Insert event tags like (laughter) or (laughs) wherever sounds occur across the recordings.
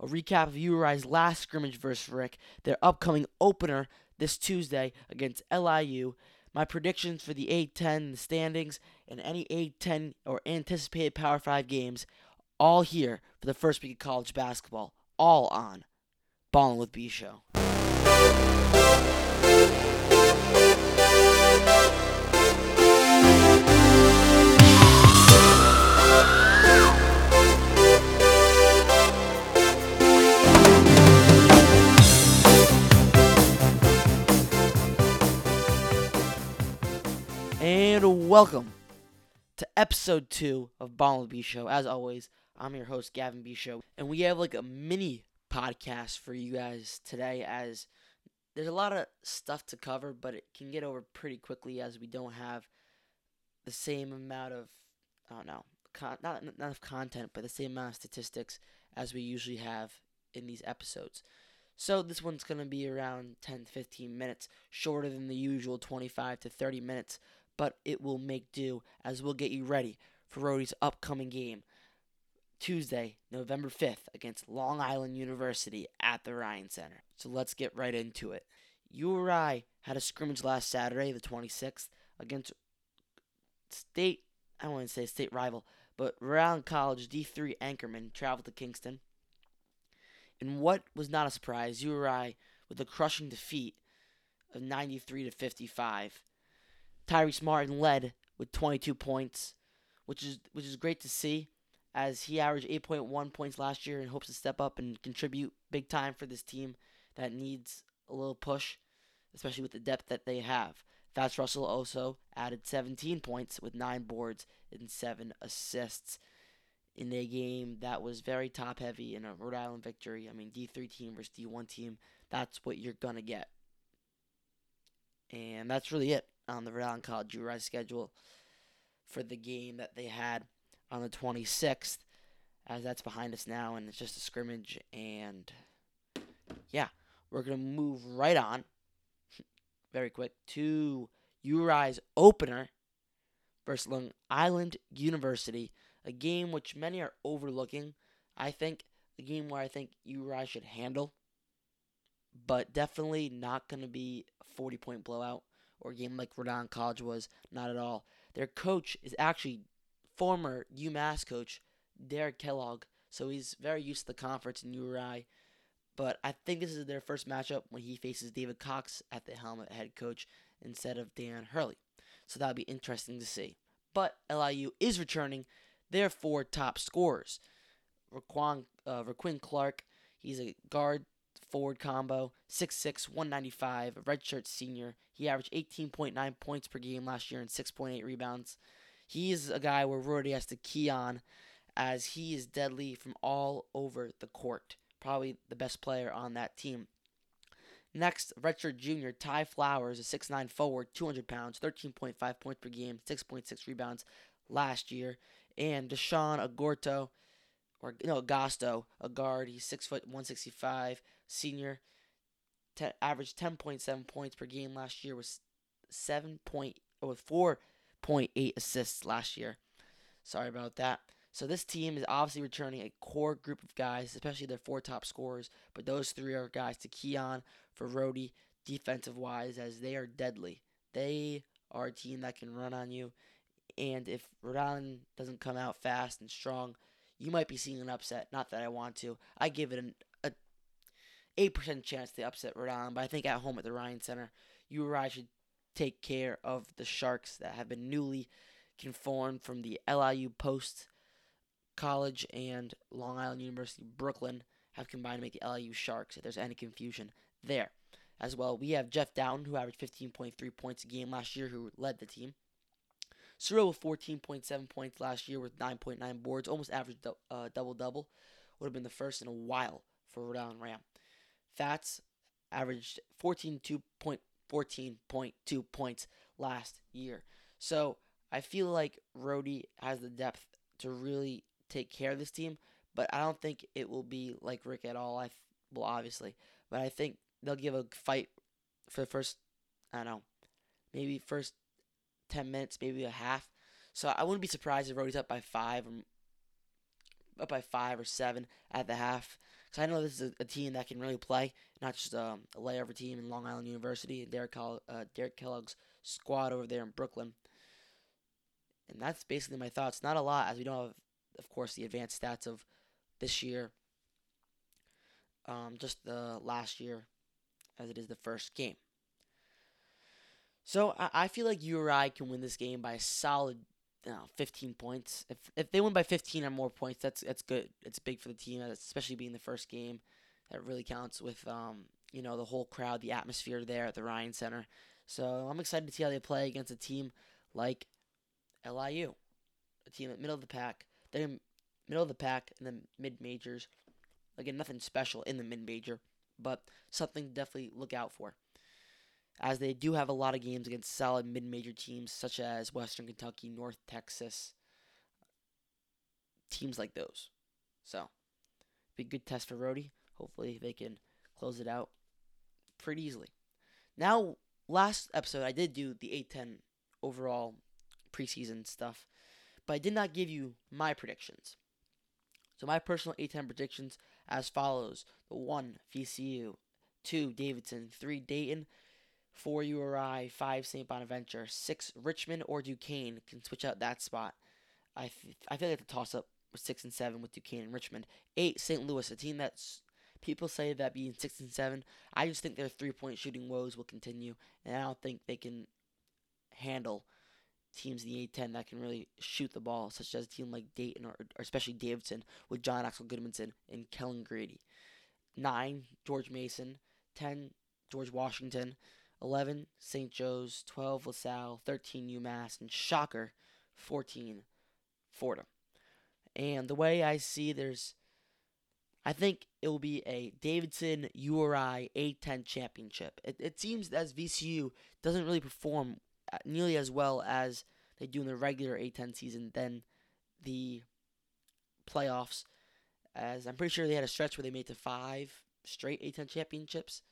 a recap of URI's last scrimmage versus Rick, their upcoming opener this Tuesday against LIU, my predictions for the A10 standings, and any A10 or anticipated Power 5 games, all here for the first week of college basketball, all on Ballin' with B Show. Welcome to episode two of with B Show. As always, I'm your host, Gavin B Show, and we have like a mini podcast for you guys today as there's a lot of stuff to cover, but it can get over pretty quickly as we don't have the same amount of, I don't know, con- not, not enough content, but the same amount of statistics as we usually have in these episodes. So this one's going to be around 10 to 15 minutes, shorter than the usual 25 to 30 minutes, but it will make do as we'll get you ready for Rhody's upcoming game Tuesday, November 5th against Long Island University at the Ryan Center. So let's get right into it. URI had a scrimmage last Saturday, the 26th, against state, I don't want to say state rival, but Rhode Island College D3 Anchorman traveled to Kingston. In what was not a surprise, URI with a crushing defeat of 93 to 55. Tyrese Martin led with 22 points, which is which is great to see as he averaged 8.1 points last year and hopes to step up and contribute big time for this team that needs a little push, especially with the depth that they have. Fatts Russell also added 17 points with 9 boards and 7 assists in a game that was very top heavy in a Rhode Island victory. I mean, D3 team versus D1 team, that's what you're going to get. And that's really it on the Rhode Island College URI schedule for the game that they had on the 26th, as that's behind us now, and it's just a scrimmage. And yeah, we're gonna move right on, (laughs) very quick, to URI's opener versus Long Island University, a game which many are overlooking. I think a game where I think URI should handle, but definitely not gonna be a 40 point blowout or a game like Rhode Island College was. Not at all. Their coach is actually former UMass coach Derek Kellogg, so he's very used to the conference in URI. But I think this is their first matchup when he faces David Cox at the helm at head coach instead of Dan Hurley. So that'll be interesting to see. But LIU is returning their four top scorers. Raiquan, uh, Raquin Clark, he's a guard forward combo, 6'6", 195, a redshirt senior. He averaged 18.9 points per game last year and 6.8 rebounds. He's a guy where Rhody has to key on as he is deadly from all over the court. Probably the best player on that team. Next, redshirt junior Ty Flowers, a 6'9 forward, 200 pounds, 13.5 points per game, 6.6 rebounds last year. And Deshaun Agorto, or no, Agosto, a guard, he's 6 foot 165, senior, te- averaged 10.7 points per game last year, was 7 point, or 4.8 assists last year. Sorry about that. So this team is obviously returning a core group of guys, especially their four top scorers. But those three are guys to key on for Rhody defensive wise, as they are deadly. They are a team that can run on you, and if Rhode Island doesn't come out fast and strong, you might be seeing an upset. Not that I want to. I give it an a eight percent chance to upset Rhode Island, but I think at home at the Ryan Center, URI should take care of the Sharks that have been newly conformed from the LIU Post College and Long Island University Brooklyn have combined to make the LIU Sharks. If there's any confusion there, as well, we have Jeff Dowtin who averaged 15.3 points a game last year, who led the team. Cyril with 14.7 points last year with 9.9 boards, almost averaged uh, double double. Would have been the first in a while for Rhode Island Ram. Fatts averaged 14.2 points last year. So I feel like Rhody has the depth to really take care of this team, but I don't think it will be like Rick at all. I th- well, obviously, but I think they'll give a fight for the first. I don't know, maybe first ten minutes, maybe a half. So I wouldn't be surprised if Rhody's up by five or up by five or seven at the half, Because I know this is a, a, team that can really play, not just um, a layover team in Long Island University and Derek, uh, Derek Kellogg's squad over there in Brooklyn. And that's basically my thoughts. Not a lot, as we don't have, of course, the advanced stats of this year, um, just the last year, as it is the first game. So I, I feel like URI can win this game by a solid know, 15 points. If if they win by 15 or more points, that's that's good. It's big for the team, especially being the first game. That really counts with um, you know the whole crowd, the atmosphere there at the Ryan Center. So I'm excited to see how they play against a team like LIU, a team at the middle of the pack. They're middle of the pack in the mid majors. Again, nothing special in the mid major, but something to definitely look out for. As they do have a lot of games against solid mid major teams such as Western Kentucky, North Texas, teams like those. So, be a good test for Rhody. Hopefully, they can close it out pretty easily. Now, last episode, I did do the A10 overall preseason stuff, but I did not give you my predictions. So my personal A10 predictions as follows: the one VCU, two Davidson, three Dayton, four URI, five St. Bonaventure, six Richmond or Duquesne can switch out that spot. I I feel like the toss up with six and seven with Duquesne and Richmond. Eight St. Louis, a team that's people say that being six and seven. I just think their three point shooting woes will continue, and I don't think they can handle teams in the A10 that can really shoot the ball, such as a team like Dayton or, or especially Davidson with Jon Axel Gudmundsson and Kellan Grady. 9, George Mason. 10, George Washington. 11, St. Joe's. 12, LaSalle. 13, UMass. And shocker, 14, Fordham. And the way I see there's, I think it will be a Davidson URI A10 championship. It, it seems as VCU doesn't really perform uh, nearly as well as they do in the regular A10 season than the playoffs. As I'm pretty sure they had a stretch where they made to five straight A10 championships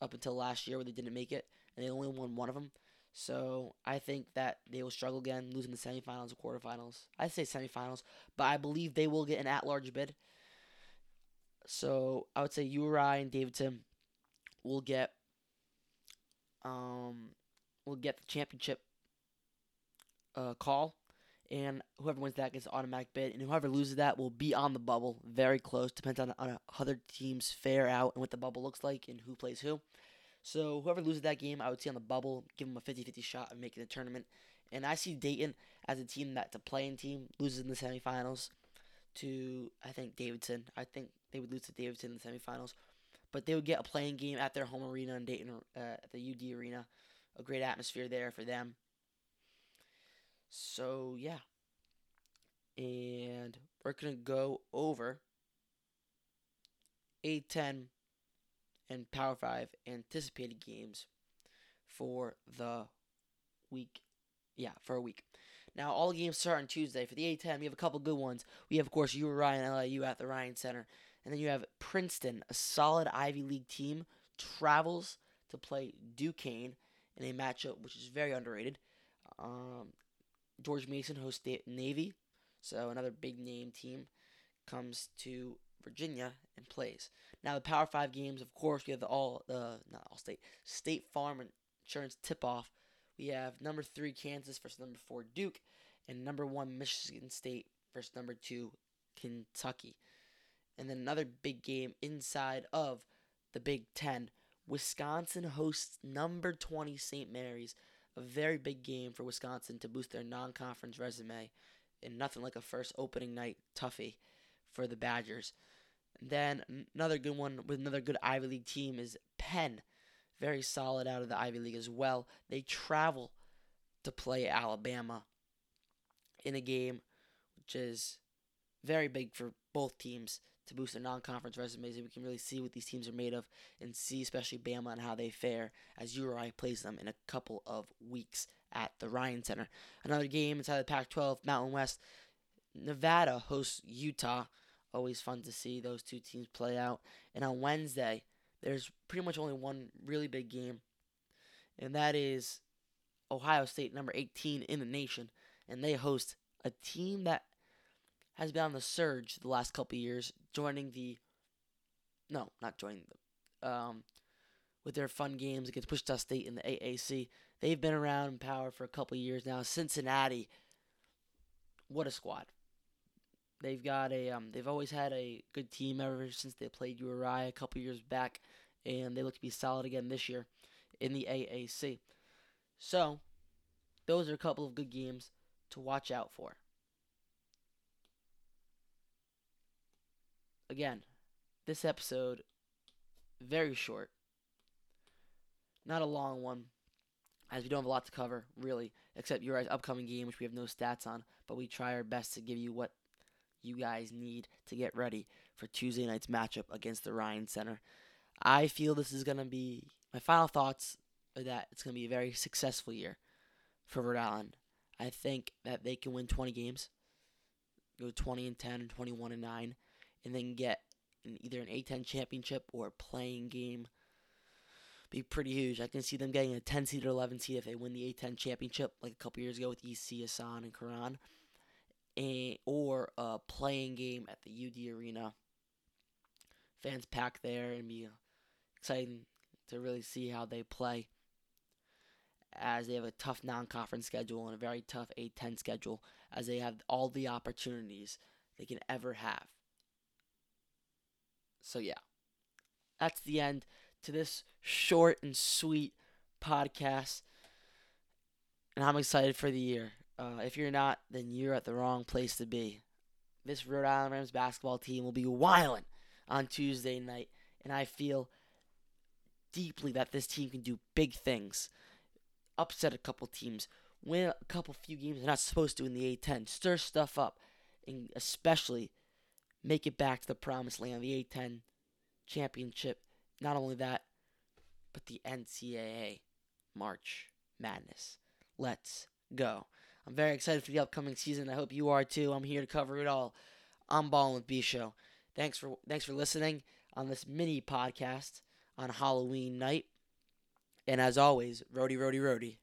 up until last year where they didn't make it, and they only won one of them. So I think that they will struggle again, losing the semifinals or quarterfinals. I say semifinals, but I believe they will get an at-large bid. So I would say URI and Davidson will get um will get the championship uh, call, and whoever wins that gets an automatic bid, and whoever loses that will be on the bubble, very close. Depends on, on how other teams fare out and what the bubble looks like and who plays who. So whoever loses that game, I would see on the bubble, give them a 50-50 shot of making the tournament. And I see Dayton as a team that's a play-in team, loses in the semifinals to I think Davidson. I think they would lose to Davidson in the semifinals, but they would get a play-in game at their home arena in Dayton, uh, at the UD Arena a great atmosphere there for them. So, yeah. And we're going to go over A10 and Power 5 anticipated games for the week. Yeah, for a week. Now, all games start on Tuesday. For the A10, we have a couple good ones. We have, of course, URI and LIU at the Ryan Center. And then you have Princeton, a solid Ivy League team, travels to play Duquesne in a matchup which is very underrated. Um, George Mason hosts Navy, so another big name team comes to Virginia and plays. Now the Power Five games, of course, we have the all the not all state State Farm Insurance tip off. We have number three Kansas versus number four Duke, and number one Michigan State versus number two Kentucky. And then another big game inside of the Big Ten Wisconsin hosts number 20 St. Mary's, a very big game for Wisconsin to boost their non conference resume, and nothing like a first opening night toughie for the Badgers. then another good one with another good Ivy League team is Penn, very solid out of the Ivy League as well. They travel to play Alabama in a game which is very big for both teams to boost their non-conference resumes, and we can really see what these teams are made of, and see especially Bama and how they fare as URI plays them in a couple of weeks at the Ryan Center. Another game inside the Pac-12, Mountain West. Nevada hosts Utah. Always fun to see those two teams play out. And on Wednesday, there's pretty much only one really big game, and that is Ohio State, number 18 in the nation, and they host a team that has been on the surge the last couple years, joining the no, not joining them. Um, with their fun games against Wichita State in the AAC. They've been around in power for a couple years now. Cincinnati, what a squad! They've got a um, they've always had a good team ever since they played URI a couple years back, and they look to be solid again this year in the AAC. So, those are a couple of good games to watch out for. Again, this episode very short. Not a long one, as we don't have a lot to cover, really, except your upcoming game, which we have no stats on, but we try our best to give you what you guys need to get ready for Tuesday night's matchup against the Ryan Center. I feel this is going to be my final thoughts are that it's going to be a very successful year for Rhode Island. I think that they can win 20 games, go 20 and 10 and 21 and 9, and then get an, either an A10 championship or a play-in game. Be pretty huge. I can see them getting a 10 seed or 11 seed if they win the A10 championship, like a couple years ago with EC, Hassan, and Karan, a, or a play-in game at the UD Arena. Fans pack there and be exciting to really see how they play as they have a tough non-conference schedule and a very tough A10 schedule as they have all the opportunities they can ever have. So yeah. That's the end to this short and sweet podcast. And I'm excited for the year. Uh, if you're not, then you're at the wrong place to be. This Rhode Island Rams basketball team will be wilding on Tuesday night, and I feel deeply that this team can do big things upset a couple teams, win a couple few games they're not supposed to in the A10, stir stuff up, and especially make it back to the promised land, the A10 championship. Not only that, but the NCAA March Madness. Let's go. I'm very excited for the upcoming season. I hope you are too. I'm here to cover it all. I'm Ballin' with B Show. Thanks for thanks for listening on this mini podcast on Halloween night. And as always, Rhody, Rhody, Rhody.